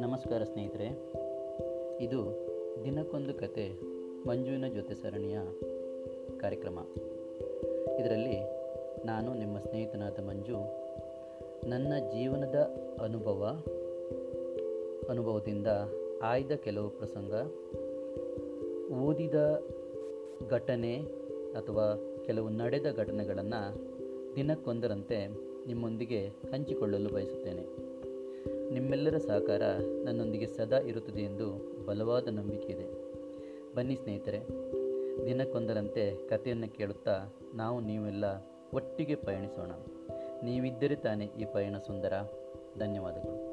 ನಮಸ್ಕಾರ ಸ್ನೇಹಿತರೆ. ಇದು ದಿನಕ್ಕೊಂದು ಕತೆ ಮಂಜುವಿನ ಜೊತೆ ಸರಣಿಯ ಕಾರ್ಯಕ್ರಮ. ಇದರಲ್ಲಿ ನಾನು ನಿಮ್ಮ ಸ್ನೇಹಿತನಾದ ಮಂಜು, ನನ್ನ ಜೀವನದ ಅನುಭವ, ಅನುಭವದಿಂದ ಆಯ್ದ ಕೆಲವು ಪ್ರಸಂಗ, ಓದಿದ ಘಟನೆ ಅಥವಾ ಕೆಲವು ನಡೆದ ಘಟನೆಗಳನ್ನು ದಿನಕ್ಕೊಂದರಂತೆ ನಿಮ್ಮೊಂದಿಗೆ ಹಂಚಿಕೊಳ್ಳಲು ಬಯಸುತ್ತೇನೆ. ನಿಮ್ಮೆಲ್ಲರ ಸಹಕಾರ ನನ್ನೊಂದಿಗೆ ಸದಾ ಇರುತ್ತದೆ ಎಂದು ಬಲವಾದ ನಂಬಿಕೆ ಇದೆ. ಬನ್ನಿ ಸ್ನೇಹಿತರೆ, ದಿನಕ್ಕೊಂದರಂತೆ ಕಥೆಯನ್ನು ಕೇಳುತ್ತಾ ನಾವು ನೀವೆಲ್ಲ ಒಟ್ಟಿಗೆ ಪಯಣಿಸೋಣ. ನೀವಿದ್ದರೆ ತಾನೇ ಈ ಪಯಣ ಸುಂದರ. ಧನ್ಯವಾದಗಳು.